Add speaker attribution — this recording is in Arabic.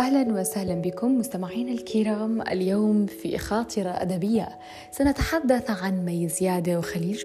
Speaker 1: أهلا وسهلا بكم مستمعينا الكرام. اليوم في خاطره أدبية سنتحدث عن مي زيادة وخليل